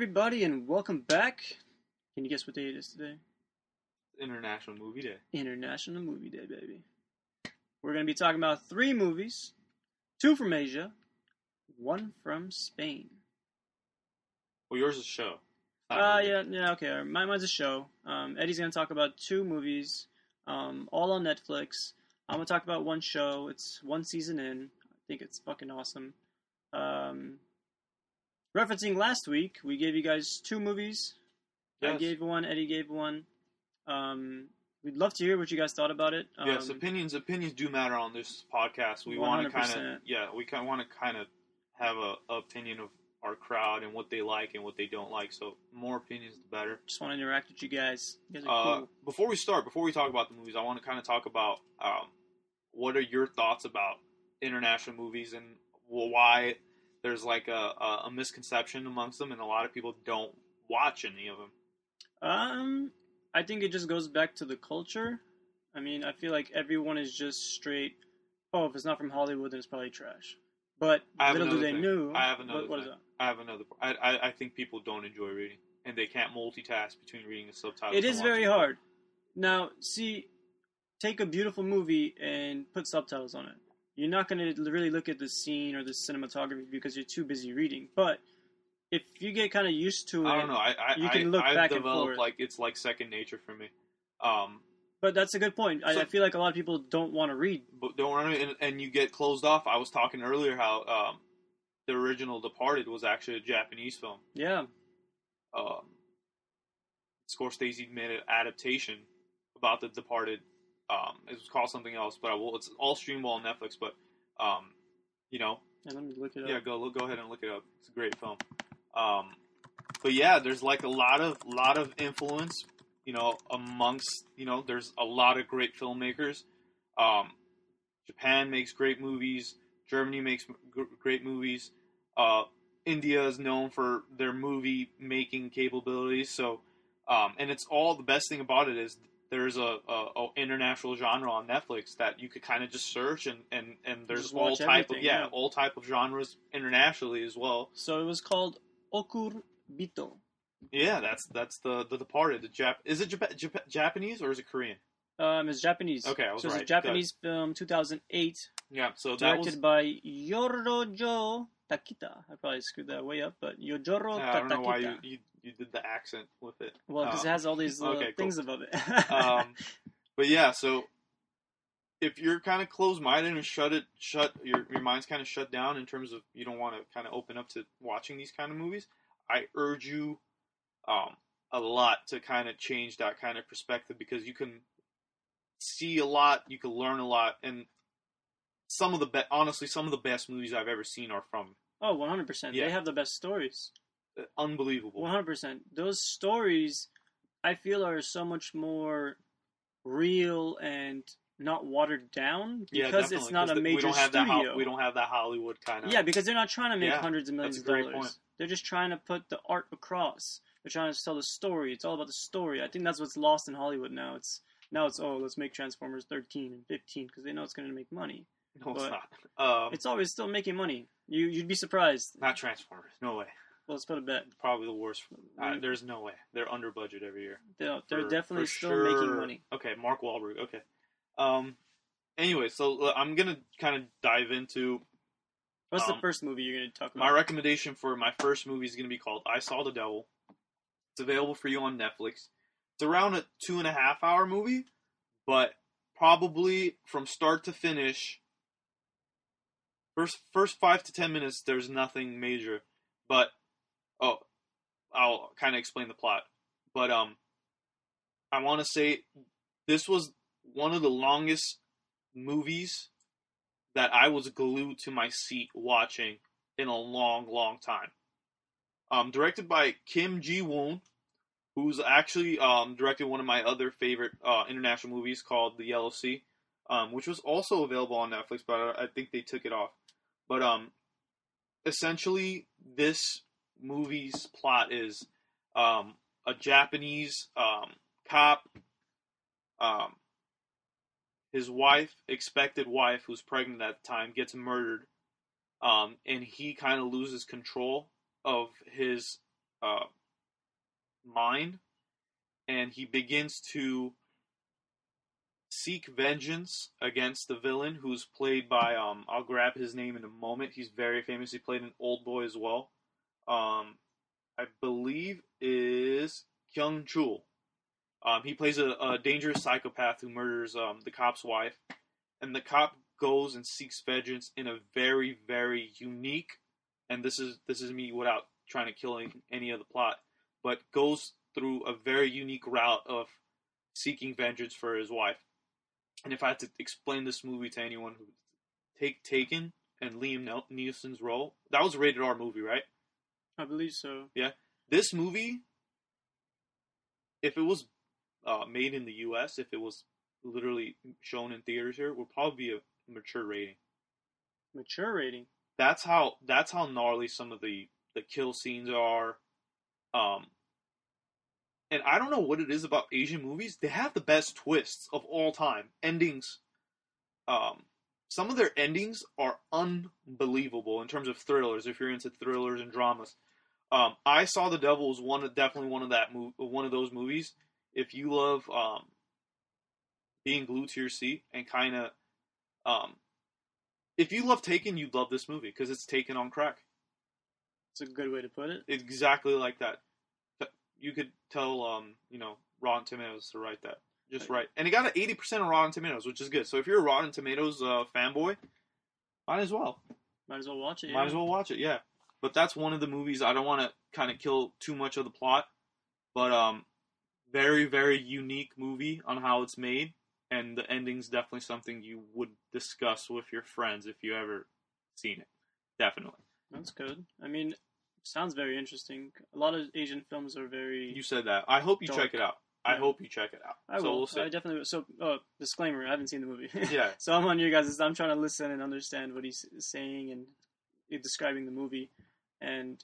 everybody, and welcome back. Can you guess what day it is today? International Movie Day. International Movie Day, baby. We're going to be talking about three movies two from Asia, one from Spain. Well, yours is a show. Not a Uh, yeah, yeah, okay. My, mine's a show. Um, Eddie's going to talk about two movies, um, all on Netflix. I'm going to talk about one show. It's one season in. I think it's fucking awesome. Um, referencing last week, we gave you guys two movies. I gave one, Eddie gave one. Um, we'd love to hear what you guys thought about it. Um, yes, opinions opinions do matter on this podcast. We want to kind of yeah, we kind want to kind of have a, a opinion of our crowd and what they like and what they don't like. So more opinions, the better. just want to interact with you guys. You guys are Uh, cool. Before we start, before we talk about the movies, I want to kind of talk about um, what are your thoughts about international movies and why there's like a, a, a misconception amongst them, and a lot of people don't watch any of them. Um, I think it just goes back to the culture. I mean, I feel like everyone is just straight. Oh, if it's not from Hollywood, then it's probably trash. But little do they thing. knew. I have another What, what is that? I have another. I, I I think people don't enjoy reading, and they can't multitask between reading the subtitles. It is very hard. Now, see, take a beautiful movie and put subtitles on it. You're not going to really look at the scene or the cinematography because you're too busy reading. But if you get kind of used to it, I don't know. I I, You can I, look I've back and developed forth. like it's like second nature for me. Um, but that's a good point. I, So- I feel like a lot of people don't want to read. but don't worry, and, and you get closed off. I was talking earlier how um, the original Departed was actually a Japanese film. Yeah, Um, Scorsese made an adaptation about the Departed. Um, it was called something else, but I will. It's all streamable on Netflix. But um, you know, and let me look it Yeah, go look, go ahead and look it up. It's a great film. Um, but yeah, there's like a lot of lot of influence, you know, amongst you know, there's a lot of great filmmakers. Um, Japan makes great movies. Germany makes great movies. Uh, India is known for their movie making capabilities. So, um, and it's all the best thing about it is there's a, a, a international genre on Netflix that you could kind of just search and, and, and there's all type of yeah, yeah. all type of genres internationally as well. So it was called Okuribito. Yeah, that's that's the the Departed. The Jap is it Jap- Jap- Japanese or is it Korean? Um, it's Japanese. Okay, I was so it's a Japanese film, 2008, Yeah, so directed was by Yorojo Takita. I probably screwed that way up, but Yojoro yeah, I don't know why you, Takita. you, you did the accent with it. Well, because Um, it has all these little okay, cool. things above it. um, but yeah, so if you're kind of closed minded and shut it, shut your your mind's kind of shut down in terms of you don't want to kind of open up to watching these kind of movies, I urge you um, a lot to kind of change that kind of perspective because you can see a lot, you can learn a lot, and some of the be- honestly some of the best movies I've ever seen are from oh, 100%. Yeah. They have the best stories. Unbelievable. 100%. Those stories, I feel, are so much more real and not watered down because definitely, it's not a the- major we don't have studio. That we don't have that Hollywood kind of Yeah, because they're not trying to make Yeah, hundreds of millions of dollars. point. They're just trying to put the art across. They're trying to tell the story. It's all about the story. I think that's what's lost in Hollywood now. It's now it's oh let's make Transformers 13 and 15 because they know it's going to make money. No, it's not. Um, It's always still making money. You you'd be surprised. not Transformers. No way. Well, let's put a bet. Probably the worst. There's no way. They're under budget every year. They're, they're For- definitely for still making money. Okay, Mark Wahlberg. Okay. Um. Anyway, so uh, I'm gonna kind of dive into What's the Um, first movie you're going to talk about? my recommendation for my first movie is gonna be called I Saw the Devil. It's available for you on Netflix. It's around a two and a half hour movie, but probably from start to finish. First, first five to ten minutes, there's nothing major, but oh, I'll kind of explain the plot. But um, I want to say this was one of the longest movies that I was glued to my seat watching in a long, long time. Um, directed by Kim Ji Woon, who's actually um, directed one of my other favorite uh, international movies called The Yellow Sea, um, which was also available on Netflix, but I, I think they took it off. But um, essentially, this movie's plot is um, a Japanese um, cop, um, his wife, expected wife, who's pregnant at the time, gets murdered, um, and he kind of loses control of his uh, mind, and he begins to seek vengeance against the villain, who's played by um. I'll grab his name in a moment. He's very famous. He played an Old Boy as well. Um, I believe is Kyung Chul. Um, he plays a, a dangerous psychopath who murders um, the cop's wife, and the cop goes and seeks vengeance in a very, very unique, and this is this is me without trying to kill any, any of the plot, but goes through a very unique route of seeking vengeance for his wife. And if I had to explain this movie to anyone who take Taken and Liam Neeson's role, that was a rated R movie, right? I believe so. Yeah, this movie, if it was uh, made in the U.S., if it was literally shown in theaters here, would probably be a mature rating. Mature rating. That's how that's how gnarly some of the the kill scenes are. Um, and I don't know what it is about Asian movies. They have the best twists of all time. Endings. Um, some of their endings are unbelievable in terms of thrillers. If you're into thrillers and dramas, um, I saw the Devil was one of, definitely one of that mov- one of those movies. If you love um, being glued to your seat and kind of, um, if you love Taken, you'd love this movie because it's Taken on crack. It's a good way to put it. Exactly like that. You could tell, um, you know, Rotten Tomatoes to write that just right, and it got an eighty percent on Rotten Tomatoes, which is good. So if you're a Rotten Tomatoes uh, fanboy, might as well. Might as well watch it. Might yeah. as well watch it, yeah. But that's one of the movies I don't want to kind of kill too much of the plot, but um, very very unique movie on how it's made, and the ending's definitely something you would discuss with your friends if you ever seen it. Definitely. That's good. I mean, sounds very interesting. A lot of Asian films are very. You said that. I hope you Dark. check it out. I Yeah. hope you check it out. I so will. we'll. I definitely. will. So, uh, disclaimer: I haven't seen the movie. Yeah. so I'm on your guys' I'm trying to listen and understand what he's saying and describing the movie. And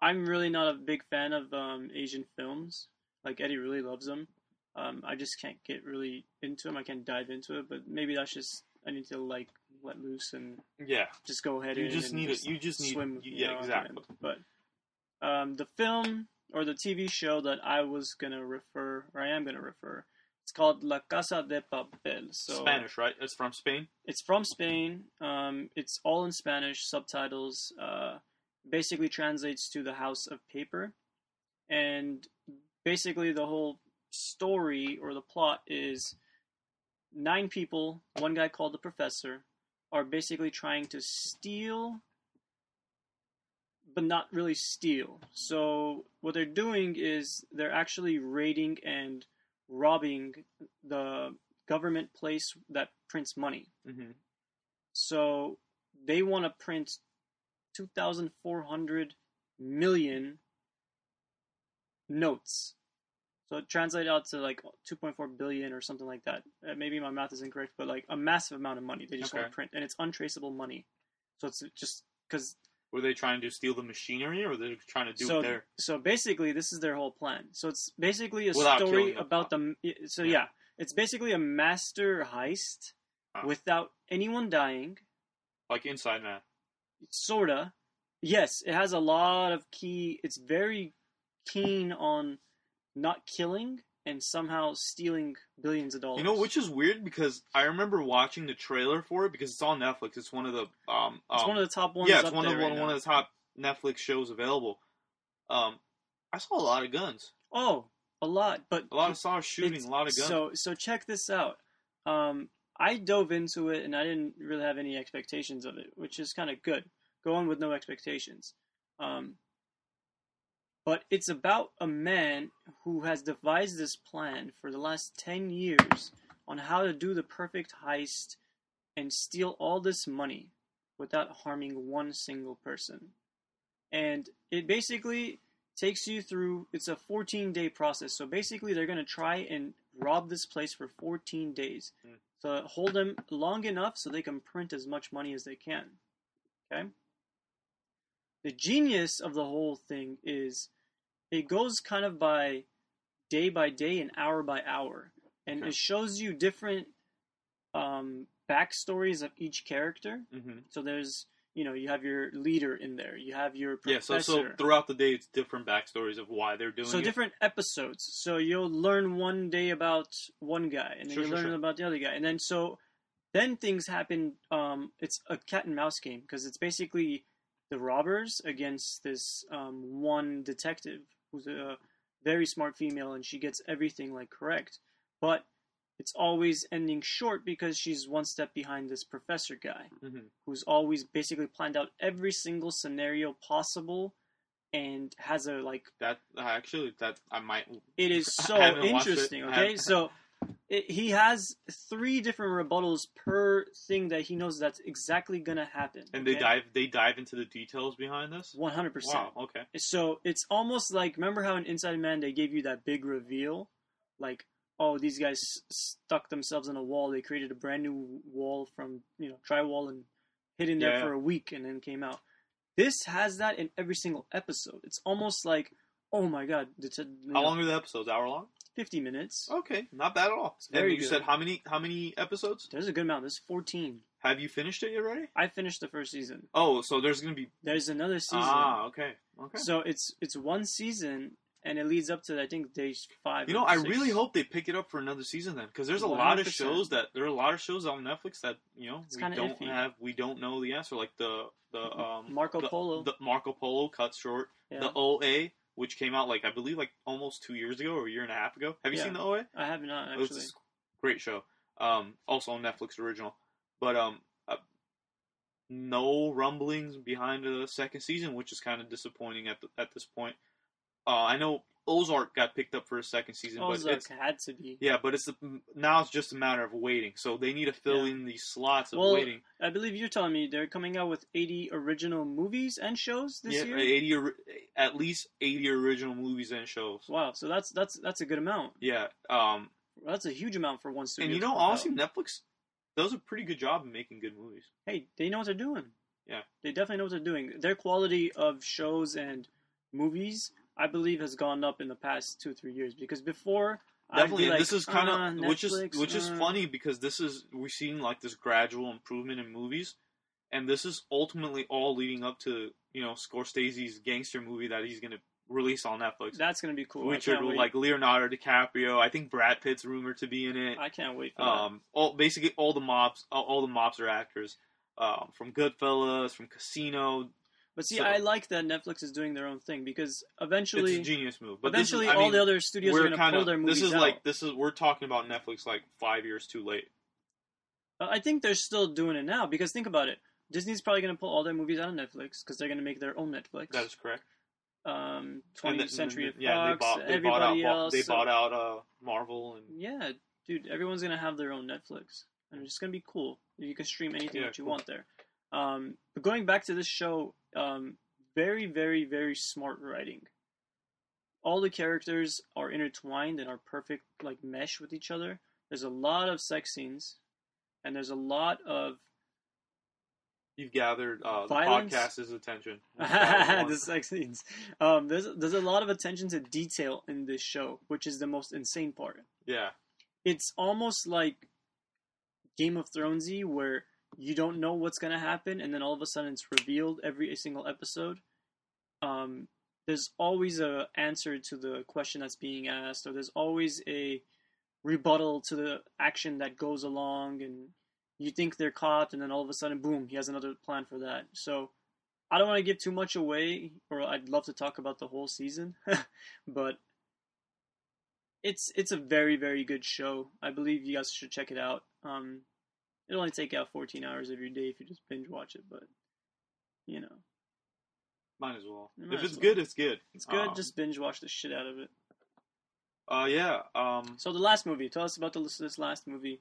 I'm really not a big fan of um, Asian films. Like Eddie really loves them. Um, I just can't get really into them. I can't dive into it. But maybe that's just I need to like let loose and Yeah. just go ahead. You just and need it. You just need. swim. you yeah, know, exactly. But um, the film or the TV show that I was gonna refer, or I am gonna refer, it's called La Casa de Papel. So Spanish, right? It's from Spain. It's from Spain. Um, it's all in Spanish subtitles. Uh, basically translates to the House of Paper, and basically the whole story or the plot is nine people, one guy called the Professor, are basically trying to steal, but not really steal. So what they're doing is they're actually raiding and robbing the government place that prints money. Mm-hmm. So they want to print 2,400 million notes. So it translates out to like 2.4 billion or something like that. Uh, maybe my math is incorrect, but like a massive amount of money they just want to print, and it's untraceable money. So it's just because Were they trying to steal the machinery, or were they trying to do so it there? so basically this is their whole plan. So it's basically a Without story about cop. the so Yeah. yeah, it's basically a master heist without anyone dying. Like Inside Man. Sorta. Yes, it has a lot of key. It's very keen on not killing and somehow stealing billions of dollars. You know, which is weird because I remember watching the trailer for it because it's on Netflix. It's one of the um, it's um one of the top ones. yeah, it's one of one, right one now. of the top Netflix shows available. Um, I saw a lot of guns, Oh, a lot, but a lot of saw shooting, a lot of guns. So so check this out. Um, I dove into it and I didn't really have any expectations of it, which is kind of good. Go on with no expectations. Um, but it's about a man who has devised this plan for the last 10 years on how to do the perfect heist and steal all this money without harming one single person. And it basically takes you through it's a 14 day process. So basically they're going to try and rob this place for 14 days. So hold them long enough so they can print as much money as they can. Okay? The genius of the whole thing is it goes kind of by day by day and hour by hour. And Okay. it shows you different um, backstories of each character. hmm So there's, you know you have your leader in there, you have your Yeah, so so throughout the day, it's different backstories of why they're doing So it. different episodes. So you'll learn one day about one guy, and then Sure, you sure, learn sure. about the other guy, and then so then things happen. Um, it's a cat and mouse game because it's basically the robbers against this um, one detective who's a very smart female, and she gets everything like correct, but it's always ending short because she's one step behind this professor guy Mhm. who's always basically planned out every single scenario possible and has a like That actually, that I might. it is so haven't watched it. interesting. Okay, so it, he has three different rebuttals per thing that he knows that's exactly gonna happen. And they dive they dive into the details behind this. one hundred percent. Wow. Okay. So it's almost like remember how in Inside Man they gave you that big reveal, like oh these guys stuck themselves in a wall. They created a brand new wall from you know drywall and hid in there Yeah. for a week and then came out. This has that in every single episode. It's almost like oh my god, How know, long are the episodes? Hour long. Fifty minutes. Okay, not bad at all. very and you good. said how many how many episodes? There's a good amount. There's fourteen. Have you finished it yet already? I finished the first season. Oh, so there's gonna be There's another season. ah okay okay. So it's it's one season and it leads up to I think day five. You know, I six. really hope they pick it up for another season then, because there's a lot of shows that there are a lot of shows on Netflix that you know It's we don't iffy. have we don't know the answer, like the the um Marco the, Polo. the Marco Polo cut short, yeah. the OA, which came out like I believe like almost two years ago or a year and a half ago. Have you Yeah. seen the OA? I have not It was actually. a great show. Um, also on Netflix original, but um, uh, no rumblings behind the second season, which is kind of disappointing at the, at this point. Uh, I know Ozark got picked up for a second season, but Ozark it's had to be. yeah, but it's a, now it's just a matter of waiting. So they need to fill Yeah. in these slots of Well, waiting. I believe you're telling me they're coming out with 80 original movies and shows this Yeah, year. eighty at least eighty original movies and shows. Wow, so that's that's that's a good amount. Yeah, um, That's a huge amount for one studio. and you know, pump out. honestly, Netflix does a pretty good job of making good movies. hey, they know what they're doing. Yeah. they definitely know what they're doing. Their quality of shows and movies, I believe, has gone up in the past two three years. Because before, Definitely, be like, this is kind of "Uh, which is which is uh." funny because this is we're seeing like this gradual improvement in movies, and this is ultimately all leading up to you know Scorsese's gangster movie that he's gonna release on Netflix, That's gonna be cool. Which wait. like Leonardo DiCaprio. I think Brad Pitt's rumored to be in it. I can't wait for that. Um, all basically all the mobs, all, all the are actors, um, from Goodfellas, from Casino. But see, so- I like that Netflix is doing their own thing because eventually, it's a genius move. But this is- eventually, all mean, the other studios are going to pull their movies this is out. like this is we're talking about Netflix like five years too late. Uh, I think they're still doing it now because think about it. Disney's probably going to pull all their movies out of Netflix because they're going to make their own Netflix. That is correct. um, And 20th then- Century Fox, yeah, they bought they everybody bought out else. they so- bought out uh, Marvel and Yeah, dude, everyone's gonna have their own Netflix, and it's just gonna be cool. You can stream anything Yeah, that you cool. want there. Um, but going back to this show, um, very, very, very smart writing. All the characters are intertwined and are perfect, like mesh with each other. There's a lot of sex scenes, and there's a lot of you've gathered uh, the podcast's attention. The sex scenes. Um, there's there's a lot of attention to detail in this show, which is the most insane part. yeah, it's almost like Game of Thronesy, where you don't know what's gonna happen, and then all of a sudden it's revealed every single episode. Um, there's always a answer to the question that's being asked, or there's always a rebuttal to the action that goes along, and you think they're caught, and then all of a sudden, boom, he has another plan for that. So. I don't want to give too much away, or I'd love to talk about the whole season, but it's it's a very very good show. I believe you guys should check it out. Um, it'll only take out 14 hours of your day if you just binge watch it, but you know might as well. Might if as it's well. good, it's good. it's good. Um, just binge watch the shit out of it. uh, yeah. Um, So the last movie. Tell us about the, this last movie.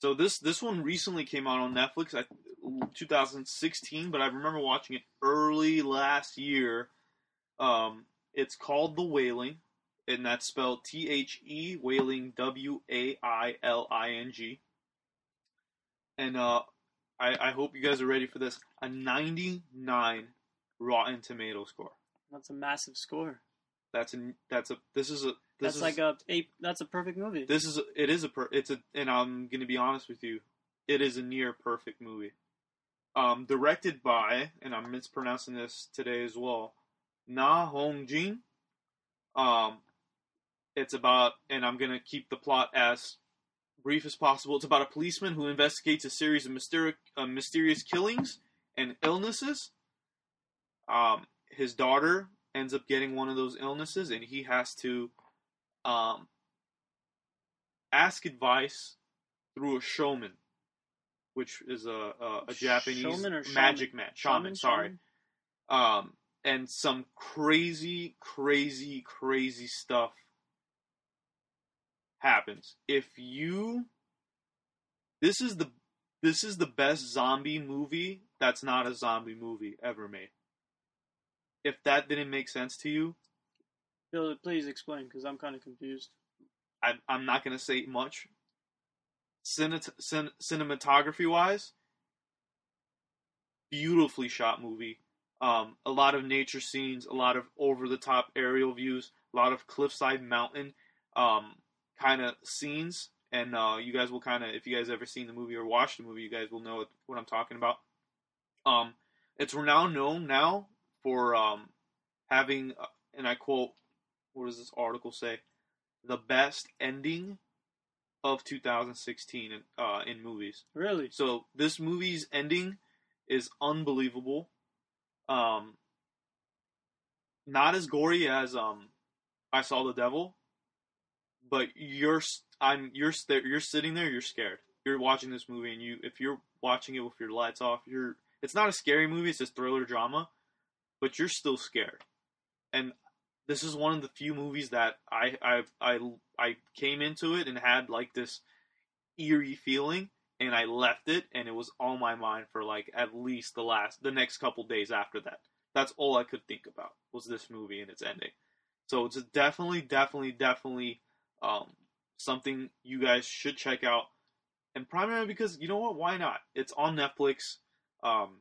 so this this one recently came out on Netflix, I, 2016, but I remember watching it early last year. Um, it's called The Wailing, and that's spelled T H E Wailing W A I L I N G. And uh, I, I hope you guys are ready for this. A 99 Rotten Tomato score. That's a massive score. That's a that's a this is a this That's is like a, a that's a perfect movie. this is a, it is a per, it's a and I'm gonna be honest with you, it is a near perfect movie. um, directed by, and I'm mispronouncing this today as well, Na Hong Jin. Um, it's about, and I'm gonna keep the plot as brief as possible. It's about a policeman who investigates a series of mysteri- uh, mysterious killings and illnesses. Um, his daughter ends up getting one of those illnesses, and he has to um, ask advice through a showman, which is a a, a Japanese shaman? magic man, shaman. sorry, um, and some crazy, crazy, crazy stuff happens. If you, this is the this is the best zombie movie that's not a zombie movie ever made. If that didn't make sense to you, Bill, please explain because I'm kind of confused. I, I'm not going to say much. Cine, cin, cinematography wise, beautifully shot movie. Um, a lot of nature scenes, a lot of over the top aerial views, a lot of cliffside mountain um, kind of scenes. And uh, you guys will kind of, if you guys ever seen the movie or watched the movie, you guys will know what, what I'm talking about. Um, it's now known now for um, having, uh, and I quote, what does this article say? The best ending of 2016 in, uh, in movies. Really? So this movie's ending is unbelievable. Um, not as gory as um, I Saw the Devil, but you're I'm you're you're sitting there, you're scared. You're watching this movie, and you if you're watching it with your lights off, you're it's not a scary movie. It's a thriller drama, but you're still scared. And this is one of the few movies that I I I I came into it and had like this eerie feeling and I left it and it was on my mind for like at least the last the next couple days after that. That's all I could think about was this movie and its ending. So it's definitely definitely definitely um, something you guys should check out. And primarily because you know what, why not? It's on Netflix. Um,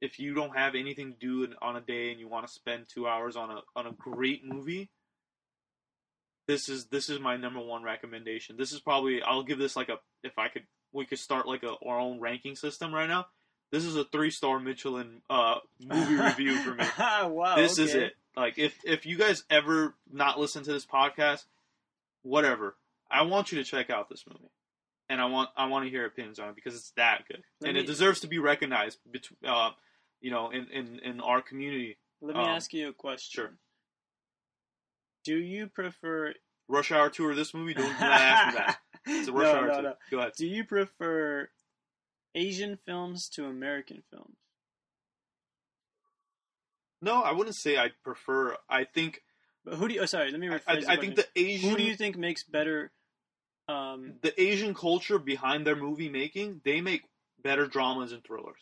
if you don't have anything to do on a day and you want to spend two hours on a on a great movie, this is this is my number one recommendation. This is probably I'll give this like a if I could we could start like a our own ranking system right now. This is a three star Michelin uh, movie review for me. wow. this is it. Like if if you guys ever not listen to this podcast, whatever, I want you to check out this movie, and I want I want to hear opinions on it because it's that good, Let and me- it deserves to be recognized. Between, uh, you know, in, in in our community. Let me um, ask you a question. Sure. Do you prefer? Rush Hour Two or this movie? Don't, do not ask me that. It's a Rush no, Hour no, Two. no. Go ahead. Do you prefer Asian films to American films? No, I wouldn't say I prefer. I think But who do you? Oh, sorry. Let me I, rephrase. I, the I think the Asian Who do you think makes better? Um, the Asian culture behind their movie making, they make better dramas and thrillers.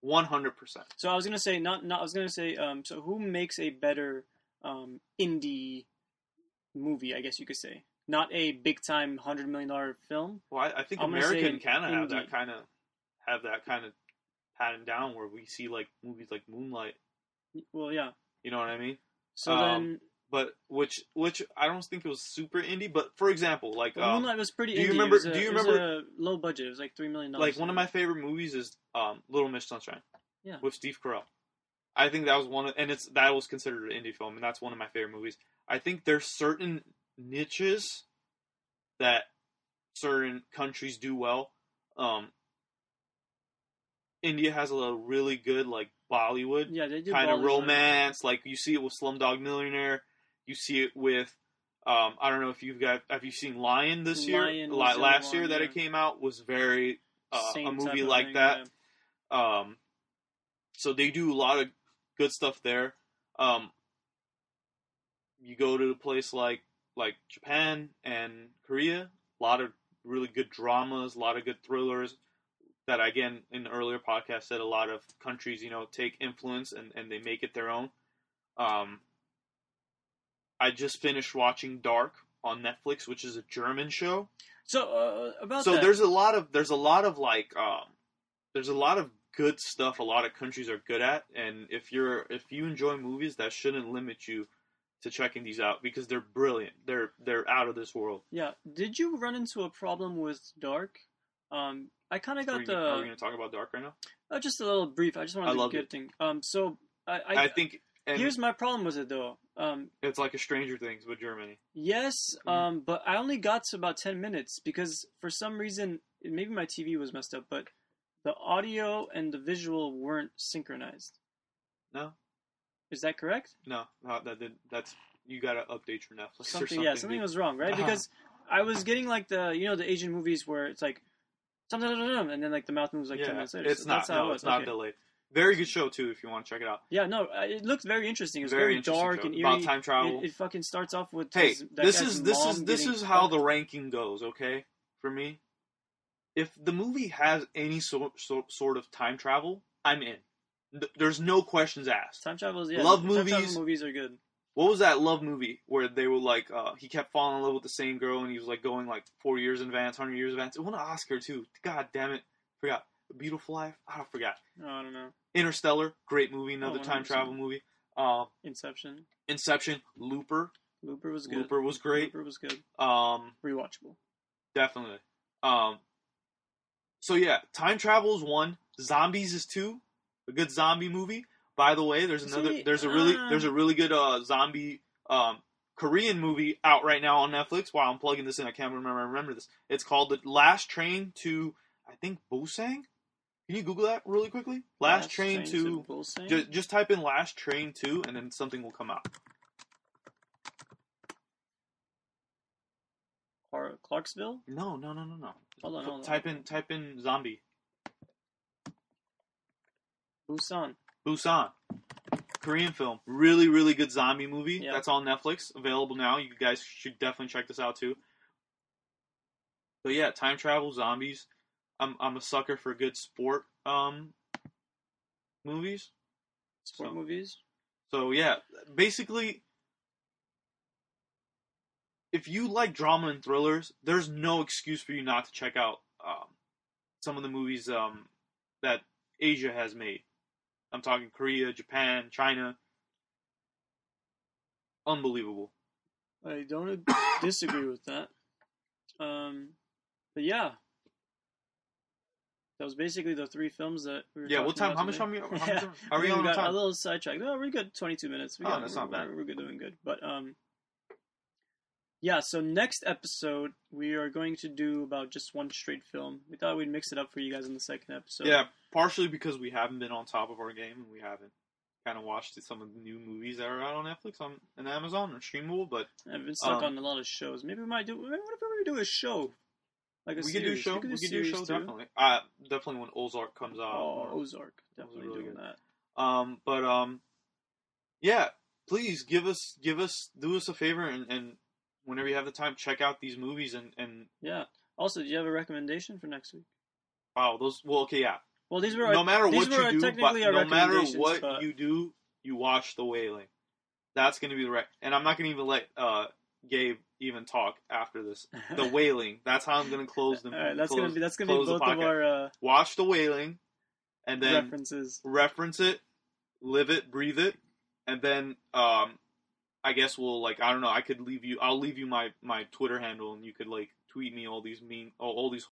One hundred percent. so I was gonna say not. Not. I was gonna say. Um, so who makes a better um, indie movie? I guess you could say not a big time hundred million dollar film. Well, I, I think I'm American kind of have that kind of have that kind of pattern down where we see like movies like Moonlight. Well, yeah. You know what I mean? So Um, then, But which which I don't think it was super indie. But for example, like um, Moonlight was pretty. do you indie. It remember- was a- do you remember- a low budget? It was like three million dollars. like one of my favorite movies is um, Little Miss Sunshine. Yeah. With Steve Carell. I think that was one of, and it's that was considered an indie film, and that's one of my favorite movies. I think there's certain niches that certain countries do well. Um, India has a really good like Bollywood Yeah, they do kind of romance. Like you see it with Slumdog Millionaire. You see it with um, I don't know if you've got have you seen Lion this year? Lion was La- last one, year that yeah. it came out was very uh, a movie like thing, that. yeah. Um, so they do a lot of good stuff there. Um, you go to a place like like Japan and Korea, a lot of really good dramas, a lot of good thrillers. That again in the earlier podcast said a lot of countries you know take influence and, and they make it their own. Um, I just finished watching Dark on Netflix, which is a German show So uh, about so that, there's a lot of there's a lot of like um there's a lot of good stuff a lot of countries are good at and if you're if you enjoy movies that shouldn't limit you to checking these out because they're brilliant they're they're out of this world yeah. Did you run into a problem with Dark? Um, I kind of Are got the are we going to talk about Dark right now? uh, just a little brief. I just wanted I to get it. thing. Um, so I, I, I, think and here's my problem with it though. Um, it's like a Stranger Things with Germany. yes, Mhm. um, but I only got to about ten minutes because for some reason maybe my TV was messed up, but the audio and the visual weren't synchronized. No, Is that correct? no, no that did, that's you got to update your Netflix or Something, something. yeah, something was wrong, right? Uh-huh. Because I was getting like the you know the Asian movies where it's like something and then like the mouth moves like ten minutes later. it's So not. that's how it No, was. it's not Okay. delayed. Very good show too. If you want to check it out. Yeah, no, uh, it looks very interesting. It was Very very, interesting dark show. and eerie. About time travel. It, it fucking starts off with Hey, his- this is this is this is how the ranking goes. Okay, for me, if the movie has any sort sort sort of time travel, I'm in. There's no questions asked. time travels. Yeah, Love time travel movies. movies are good. What was that love movie where they were like, uh, he kept falling in love with the same girl and he was like going like four years in advance, hundred years in advance. It won an Oscar too. God damn it, forgot. Beautiful Life. I forgot. Oh, I don't know. Interstellar, great movie, another Oh, time travel movie. Um, Inception. Inception, Looper. Looper was good. Looper was great. Looper was good. Um, Rewatchable. definitely. Um, so yeah, time travel is one. Zombies is two. A good zombie movie. By the way, there's another. There's a really uh, there's a really good uh zombie um Korean movie out right now on Netflix. While I'm plugging this in, I can't remember. I remember this. It's called The Last Train to I think Busan. Can you Google that really quickly? Last, Train, to. Busan? Just, just type in Last Train to, and then something will come out. Or Clarksville. No, no, no, no, no. Hold on, hold on. type in type in zombie. Busan. Busan. Korean film. Really, really good zombie movie. Yeah. That's on Netflix. Available now. You guys should definitely check this out too. But yeah, time travel, zombies. I'm I'm a sucker for good sport um movies. Sport So- movies. So yeah, basically if you like drama and thrillers, there's no excuse for you not to check out um, some of the movies um, that Asia has made. I'm talking Korea, Japan, China. Unbelievable. I don't disagree with that. Um, but yeah, that was basically the three films that we were. Yeah, what time? How much time? we- How much Yeah. time? Are we on got time? a little sidetracked. No, we're good. Twenty-two minutes. We Oh, got, that's we're, not bad. We're good, doing good. But um, yeah. So next episode we are going to do about just one straight film. We thought we'd mix it up for you guys in the second episode. yeah, partially because we haven't been on top of our game and we haven't kind of watched some of the new movies that are out on Netflix on and Amazon and streamable. But I've been stuck Um, on a lot of shows. Maybe we might do. What if we do a show? Like a we could do show. We could do a show too. definitely. Uh, definitely when Ozark comes out. Oh, Ozark. Definitely really doing good. that. Um, but um, yeah, please give us give us do us a favor and, and whenever you have the time, check out these movies and and Yeah. Also, do you have a recommendation for next week? wow those. Well, okay, yeah. Well, these were our, No matter these what were our- you do, but our no matter what but- you do, you watch The Wailing. That's gonna be the right. And I'm not gonna even let uh Gabe even talk after this. The Wailing. That's how I'm gonna close the. All right, that's close, gonna be that's gonna be both of our uh, Watch The Wailing, and then references. reference it, live it, breathe it, and then um, I guess we'll like I don't know. I could leave you. I'll leave you my my Twitter handle, and you could like tweet me all these mean all, all these